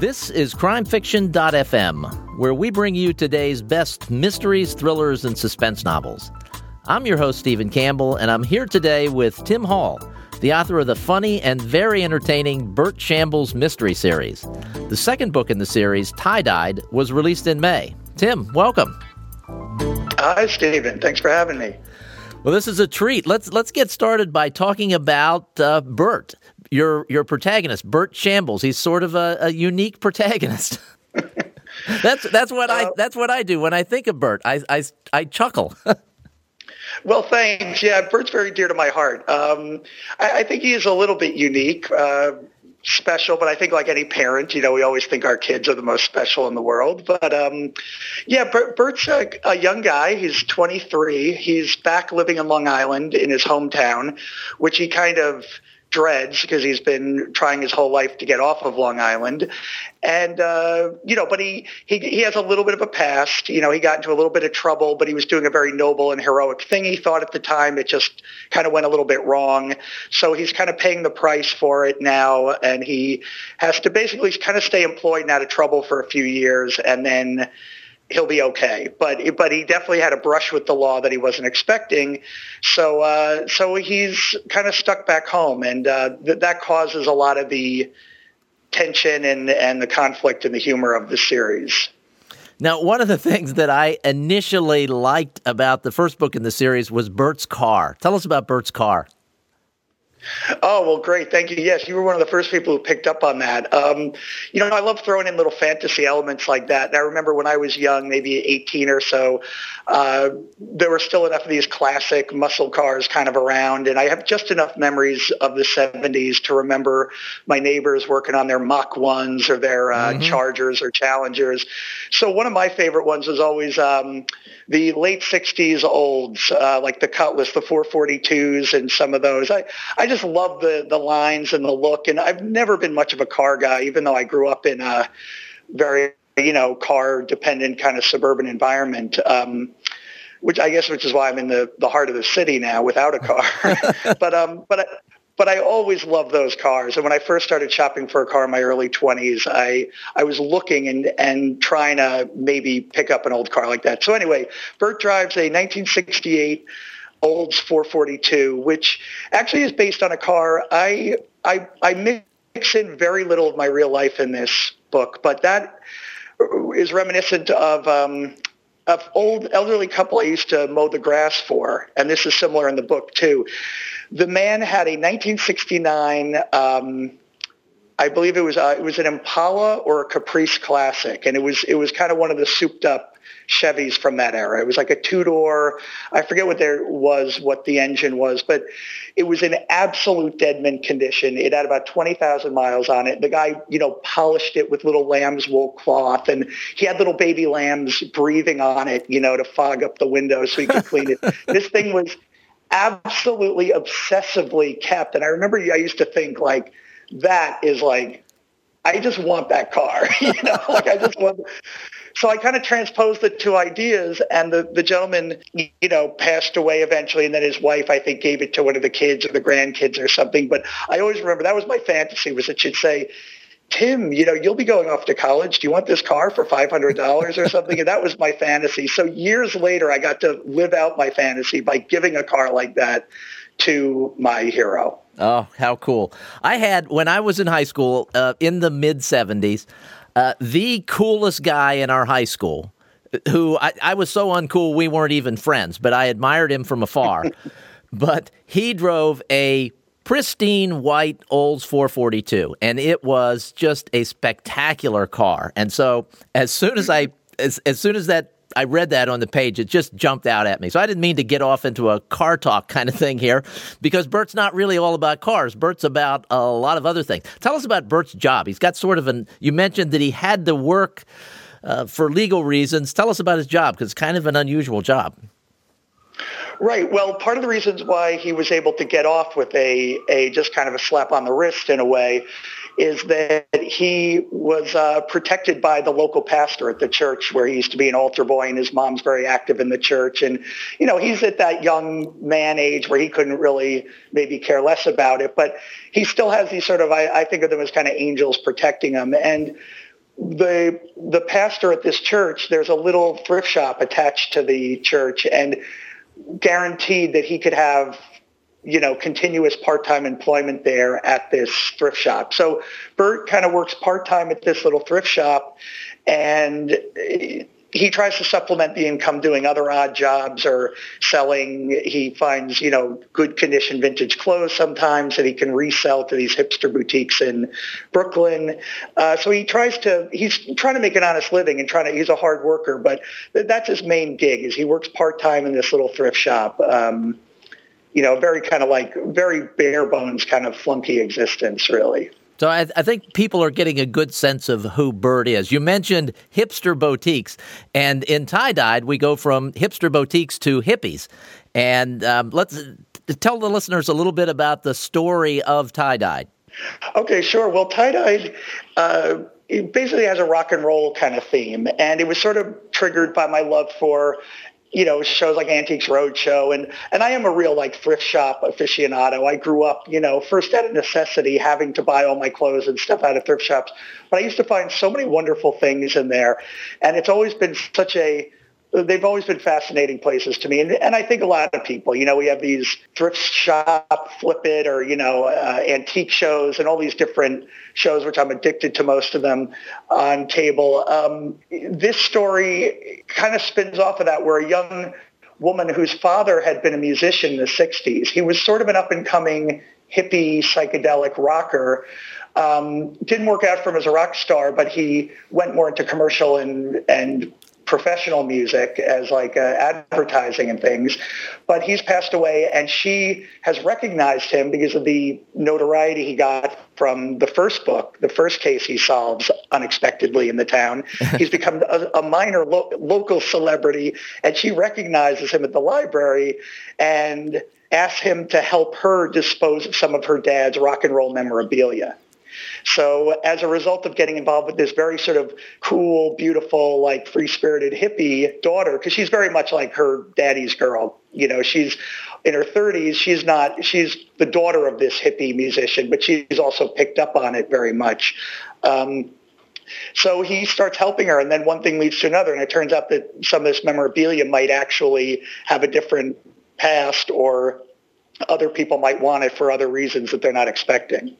This is CrimeFiction.fm, where we bring you today's best mysteries, thrillers, and suspense novels. I'm your host, Stephen Campbell, and I'm here today with Tim Hall, the author of the funny and very entertaining Bert Shambles mystery series. The second book in the series, Tie Died, was released in May. Tim, welcome. Hi, Stephen. Thanks for having me. Well, this is a treat. Let's let's get started by talking about uh, Bert your your protagonist, Bert Shambles. He's sort of a, a unique protagonist. that's that's what I uh, that's what I do when I think of Bert. I I, I chuckle. well, thanks. Yeah, Bert's very dear to my heart. Um, I, I, think he is a little bit unique. Uh, special, but I think like any parent, you know, we always think our kids are the most special in the world. But um, yeah, Bert, Bert's a, a young guy. He's 23. He's back living in Long Island in his hometown, which he kind of dreads because he's been trying his whole life to get off of Long Island. And, uh, you know, but he, he, he has a little bit of a past. You know, he got into a little bit of trouble, but he was doing a very noble and heroic thing. He thought at the time it just kind of went a little bit wrong. So he's kind of paying the price for it now. And he has to basically kind of stay employed and out of trouble for a few years and then he'll be okay. But but he definitely had a brush with the law that he wasn't expecting. So uh, so he's kind of stuck back home, and uh, th- that causes a lot of the tension and and the conflict and the humor of the series. Now, one of the things that I initially liked about the first book in the series was Bert's car. Tell us about Bert's car. Oh, well, great. Thank you. Yes, you were one of the first people who picked up on that. Um, you know, I love throwing in little fantasy elements like that. And I remember when I was young, maybe 18 or so, uh, there were still enough of these classic muscle cars kind of around. And I have just enough memories of the 70s to remember my neighbors working on their Mach 1s or their uh, mm-hmm. Chargers or Challengers. So one of my favorite ones was always um, the late 60s olds, uh, like the Cutlass, the 442s, and some of those. I, I just love the, the lines and the look. And I've never been much of a car guy, even though I grew up in a very, you know, car dependent kind of suburban environment. Um, which I guess, which is why I'm in the, the heart of the city now without a car. but um, but but I always loved those cars. And when I first started shopping for a car in my early 20s, I, I was looking and, and trying to maybe pick up an old car like that. So anyway, Bert drives a 1968 Olds 442, which actually is based on a car. I, I, I mix in very little of my real life in this book, but that is reminiscent of um, an old elderly couple I used to mow the grass for, and this is similar in the book too. The man had a 1969, um, I believe it was uh, it was an Impala or a Caprice Classic, and it was it was kind of one of the souped up Chevys from that era. It was like a two door. I forget what there was, what the engine was, but it was in absolute dead mint condition. It had about 20,000 miles on it. The guy, you know, polished it with little lamb's wool cloth and he had little baby lambs breathing on it, you know, to fog up the windows so he could clean it. this thing was absolutely obsessively kept. And I remember I used to think like, that is like, I just want that car, you know, like I just want, so I kind of transposed the two ideas, and the, the gentleman, you know, passed away eventually, and then his wife, I think, gave it to one of the kids or the grandkids or something. But I always remember that was my fantasy was that she'd say, Tim, you know, you'll be going off to college. Do you want this car for $500 or something? and that was my fantasy. So years later, I got to live out my fantasy by giving a car like that to my hero. Oh, how cool. I had, when I was in high school uh, in the mid 70s, uh, the coolest guy in our high school, who I, I was so uncool we weren't even friends, but I admired him from afar. but he drove a pristine white Olds 442, and it was just a spectacular car. And so as soon as I as, as soon as that I read that on the page. It just jumped out at me. So I didn't mean to get off into a car talk kind of thing here because Bert's not really all about cars. Bert's about a lot of other things. Tell us about Bert's job. He's got sort of an, you mentioned that he had to work uh, for legal reasons. Tell us about his job because it's kind of an unusual job. Right. Well, part of the reasons why he was able to get off with a, a just kind of a slap on the wrist in a way is that he was uh, protected by the local pastor at the church where he used to be an altar boy and his mom's very active in the church. And, you know, he's at that young man age where he couldn't really maybe care less about it, but he still has these sort of, I, I think of them as kind of angels protecting him. And the the pastor at this church, there's a little thrift shop attached to the church, and guaranteed that he could have you know, continuous part-time employment there at this thrift shop. So Bert kind of works part-time at this little thrift shop and he tries to supplement the income doing other odd jobs or selling. He finds, you know, good condition vintage clothes sometimes that he can resell to these hipster boutiques in Brooklyn. Uh, so he tries to, he's trying to make an honest living and trying to, he's a hard worker, but that's his main gig is he works part-time in this little thrift shop. Um, you know, very kind of like very bare bones kind of flunky existence, really. So I, I, think people are getting a good sense of who Bert is. You mentioned hipster boutiques, and in tie died, we go from hipster boutiques to hippies. And um, let's tell the listeners a little bit about the story of tie died. Okay, sure. Well, tie died. Uh, basically has a rock and roll kind of theme, and it was sort of triggered by my love for you know, shows like Antiques Roadshow. And, and I am a real like thrift shop aficionado. I grew up, you know, first out of necessity having to buy all my clothes and stuff out of thrift shops. But I used to find so many wonderful things in there. And it's always been such a, they've always been fascinating places to me. And, and I think a lot of people, you know, we have these thrift shop, flip it, or, you know, uh, antique shows and all these different shows, which I'm addicted to most of them on cable. Um, this story kind of spins off of that where a young woman whose father had been a musician in the 60s, he was sort of an up and coming hippie psychedelic rocker um, didn't work out for him as a rock star, but he went more into commercial and and professional music as like uh, advertising and things. But he's passed away, and she has recognized him because of the notoriety he got from the first book, the first case he solves unexpectedly in the town. he's become a, a minor lo- local celebrity, and she recognizes him at the library and asks him to help her dispose of some of her dad's rock and roll memorabilia. So as a result of getting involved with this very sort of cool, beautiful, like free-spirited hippie daughter, because she's very much like her daddy's girl. You know, she's in her 30s. She's not, she's the daughter of this hippie musician, but she's also picked up on it very much. Um, so he starts helping her, and then one thing leads to another, and it turns out that some of this memorabilia might actually have a different past, or other people might want it for other reasons that they're not expecting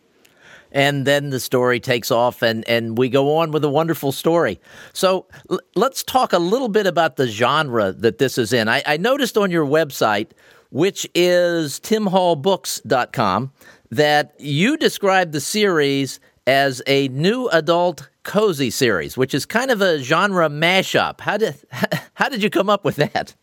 and then the story takes off and, and we go on with a wonderful story. So l- let's talk a little bit about the genre that this is in. I, I noticed on your website, which is timhallbooks.com, that you described the series as a new adult cozy series, which is kind of a genre mashup. How did, how did you come up with that?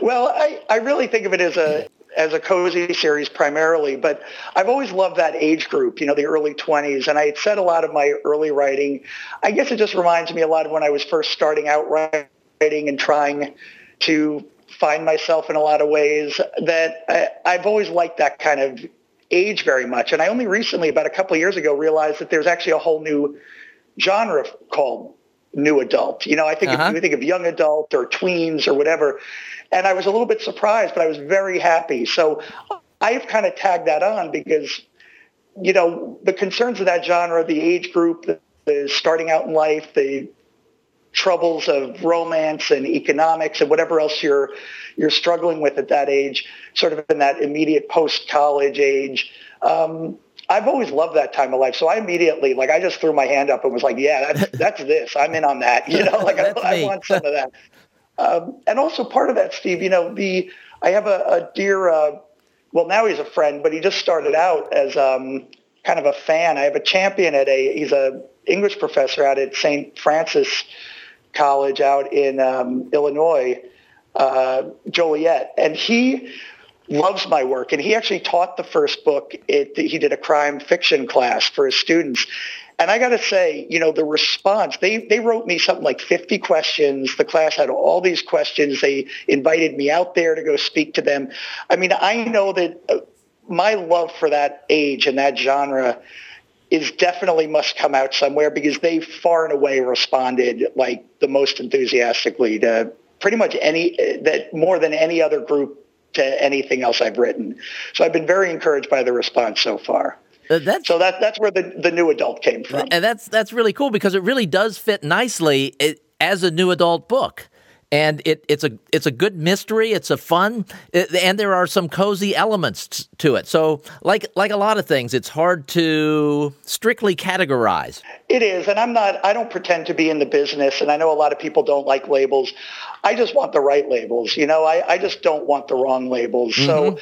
Well, I, I really think of it as a as a cozy series primarily, but I've always loved that age group, you know, the early 20s. And I had said a lot of my early writing. I guess it just reminds me a lot of when I was first starting out writing and trying to find myself in a lot of ways that I, I've always liked that kind of age very much. And I only recently, about a couple of years ago, realized that there's actually a whole new genre called new adult. You know, I think uh-huh. if you think of young adult or tweens or whatever, and I was a little bit surprised, but I was very happy. So I've kind of tagged that on because, you know, the concerns of that genre, the age group, the, the starting out in life, the troubles of romance and economics and whatever else you're you're struggling with at that age, sort of in that immediate post college age. Um, I've always loved that time of life. So I immediately, like, I just threw my hand up and was like, yeah, that's, that's this. I'm in on that. You know, like I, I, want some of that. Um, and also part of that, Steve, you know, the, I have a, a dear, uh, well, now he's a friend, but he just started out as um, kind of a fan. I have a champion at a, he's a English professor out at St. Francis College out in um, Illinois, uh, Joliet. And he, loves my work. And he actually taught the first book. It, he did a crime fiction class for his students. And I got to say, you know, the response, they, they wrote me something like 50 questions. The class had all these questions. They invited me out there to go speak to them. I mean, I know that uh, my love for that age and that genre is definitely must come out somewhere because they far and away responded like the most enthusiastically to pretty much any that more than any other group to anything else I've written. So I've been very encouraged by the response so far. Uh, that's, so that, that's where the, the new adult came from. And that's, that's really cool because it really does fit nicely as a new adult book and it, it's a it's a good mystery. It's a fun, it, and there are some cozy elements to it. So, like like a lot of things, it's hard to strictly categorize. It is, and I'm not. I don't pretend to be in the business, and I know a lot of people don't like labels. I just want the right labels. You know, I, I just don't want the wrong labels. Mm-hmm. So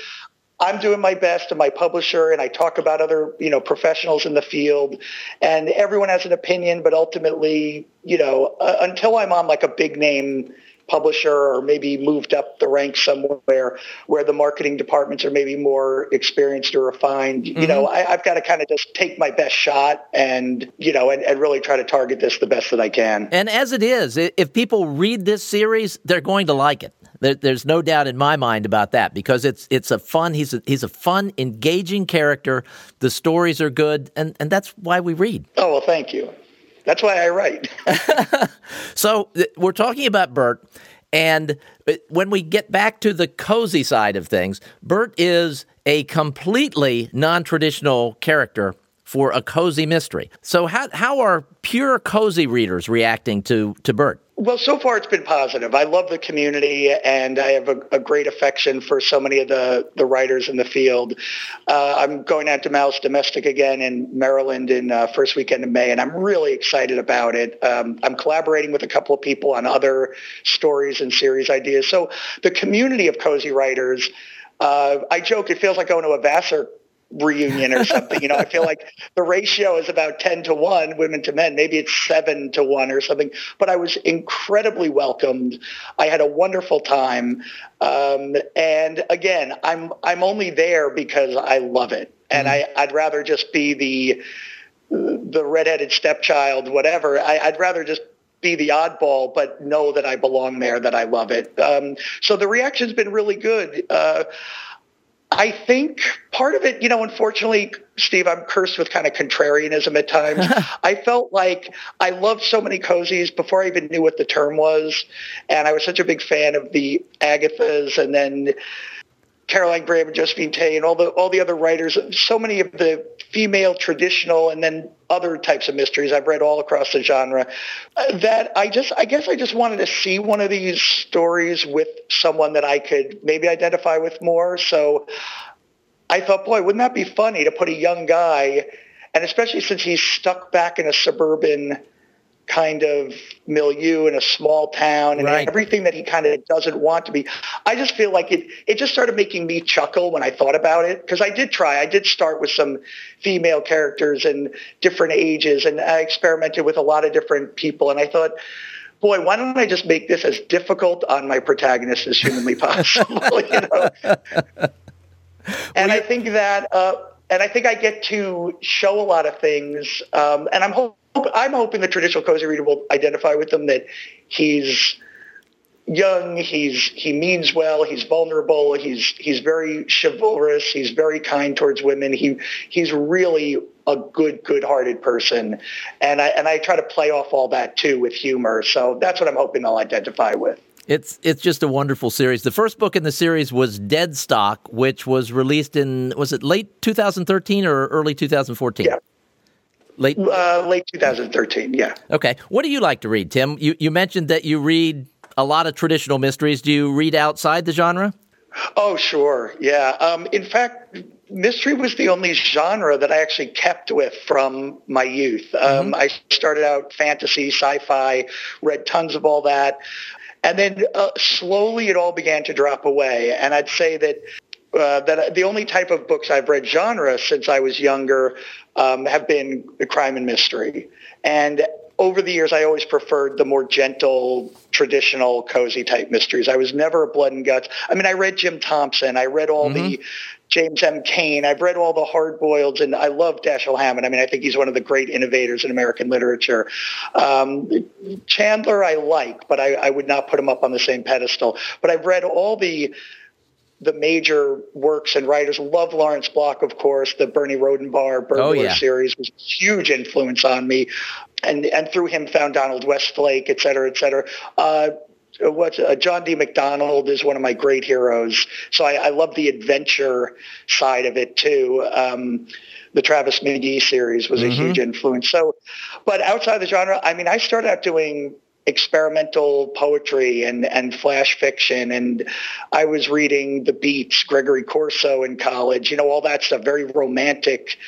I'm doing my best and my publisher and I talk about other, you know, professionals in the field and everyone has an opinion, but ultimately, you know, uh, until I'm on like a big name publisher or maybe moved up the ranks somewhere where the marketing departments are maybe more experienced or refined. Mm-hmm. You know, mm-hmm. I, have got to kind of just take my best shot and, you know, and, and really try to target this the best that I can. And as it is, if people read this series, they're going to like it. There, there's no doubt in my mind about that because it's it's a fun he's a, he's a fun engaging character. The stories are good, and and that's why we read. Oh well, thank you. That's why I write. so we're talking about Bert, and uh, when we get back to the cozy side of things, Bert is a completely non-traditional character for a cozy mystery. So how how are pure cozy readers reacting to to Bert? Well, so far it's been positive. I love the community, and I have a, a great affection for so many of the, the writers in the field. Uh, I'm going out to Malice Domestic again in Maryland in uh, first weekend of May, and I'm really excited about it. Um, I'm collaborating with a couple of people on other stories and series ideas. So the community of cozy writers. Uh, I joke it feels like going to a Vassar reunion or something. You know, I feel like the ratio is about 10 to 1, women to men. Maybe it's 7 to 1 or something. But I was incredibly welcomed. I had a wonderful time. Um, and again, I'm, I'm only there because I love it. And mm-hmm. I, I'd rather just be the, the redheaded stepchild, whatever. I, I'd rather just be the oddball, but know that I belong there, that I love it. Um, so the reaction's been really good. Uh, I think part of it, you know, unfortunately, Steve, I'm cursed with kind of contrarianism at times. I felt like I loved so many cozies before I even knew what the term was. And I was such a big fan of the Agathas and then Caroline Graham and Josephine Tey and all the all the other writers, so many of the female traditional and then other types of mysteries I've read all across the genre uh, that I just I guess I just wanted to see one of these stories with someone that I could maybe identify with more. So I thought, boy, wouldn't that be funny to put a young guy and especially since he's stuck back in a suburban kind of milieu in a small town and right. everything that he kind of doesn't want to be. I just feel like it, it just started making me chuckle when I thought about it because I did try. I did start with some female characters and different ages and I experimented with a lot of different people and I thought, boy, why don't I just make this as difficult on my protagonist as humanly possible? you know? and I think that, uh, and I think I get to show a lot of things, um, and I'm hoping I'm hoping the traditional cozy reader will identify with him that he's young, he's he means well, he's vulnerable, he's he's very chivalrous, he's very kind towards women. He he's really a good, good-hearted person, and I and I try to play off all that too with humor. So that's what I'm hoping they'll identify with. It's it's just a wonderful series. The first book in the series was Dead Stock, which was released in was it late 2013 or early 2014? Yeah. Late uh, late 2013, yeah. Okay. What do you like to read, Tim? You you mentioned that you read a lot of traditional mysteries. Do you read outside the genre? Oh, sure. Yeah. Um, in fact, mystery was the only genre that I actually kept with from my youth. Um, mm-hmm. I started out fantasy, sci-fi, read tons of all that. And then uh, slowly it all began to drop away. And I'd say that uh, that the only type of books I've read genre since I was younger um, have been crime and mystery. And over the years, I always preferred the more gentle, traditional, cozy type mysteries. I was never a blood and guts. I mean, I read Jim Thompson. I read all mm-hmm. the James M. Cain. I've read all the hard boiled, and I love Dashiell Hammett. I mean, I think he's one of the great innovators in American literature. Um, Chandler, I like, but I, I would not put him up on the same pedestal. But I've read all the the major works and writers. Love Lawrence Block, of course. The Bernie Rhodenbarr Burglar oh, yeah. series was a huge influence on me, and and through him found Donald Westlake, et cetera, et cetera. Uh, what uh, John D. MacDonald is one of my great heroes. So I, I love the adventure side of it too. Um, the Travis McGee series was a mm-hmm. huge influence. So, but outside the genre, I mean, I started out doing experimental poetry and, and flash fiction. And I was reading The Beats, Gregory Corso in college, you know, all that stuff, very romantic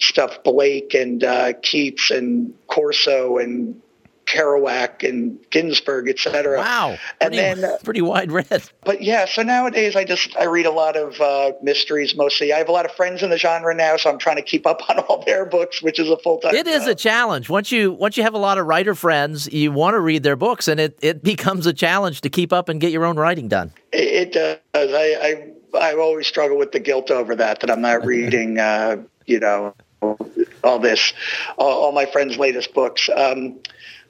stuff, Blake and uh, Keats and Corso and Kerouac and Ginsberg, etc. Wow, pretty, and then uh, pretty wide read. But yeah, so nowadays I just I read a lot of uh, mysteries mostly. I have a lot of friends in the genre now, so I'm trying to keep up on all their books, which is a full time. It is a challenge. Once you once you have a lot of writer friends, you want to read their books, and it it becomes a challenge to keep up and get your own writing done. It, it does. I, I I always struggle with the guilt over that that I'm not reading. Uh, you know all this, all, all my friends' latest books. Um,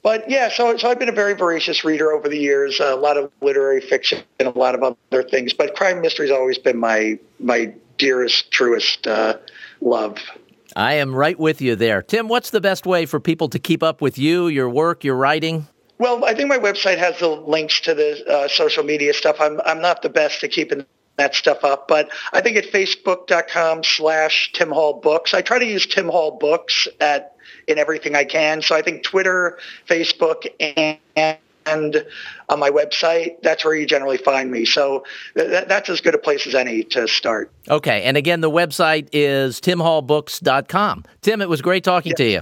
but yeah, so so I've been a very voracious reader over the years. A lot of literary fiction and a lot of other things. But crime mystery has always been my my dearest, truest uh, love. I am right with you there, Tim. What's the best way for people to keep up with you, your work, your writing? Well, I think my website has the links to the uh, social media stuff. I'm I'm not the best at keeping that stuff up. But I think at facebook.com slash Tim Hall Books, I try to use Tim Hall Books at in everything I can. So I think Twitter, Facebook, and and on my website, that's where you generally find me. So th- that's as good a place as any to start. Okay. And again, the website is timhallbooks.com. Tim, it was great talking yes. to you.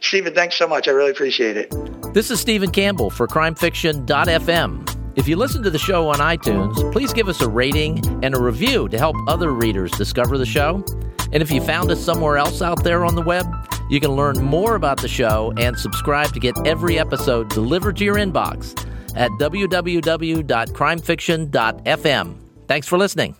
Stephen, thanks so much. I really appreciate it. This is Stephen Campbell for crimefiction.fm. If you listen to the show on iTunes, please give us a rating and a review to help other readers discover the show. And if you found us somewhere else out there on the web, you can learn more about the show and subscribe to get every episode delivered to your inbox at www.crimefiction.fm. Thanks for listening.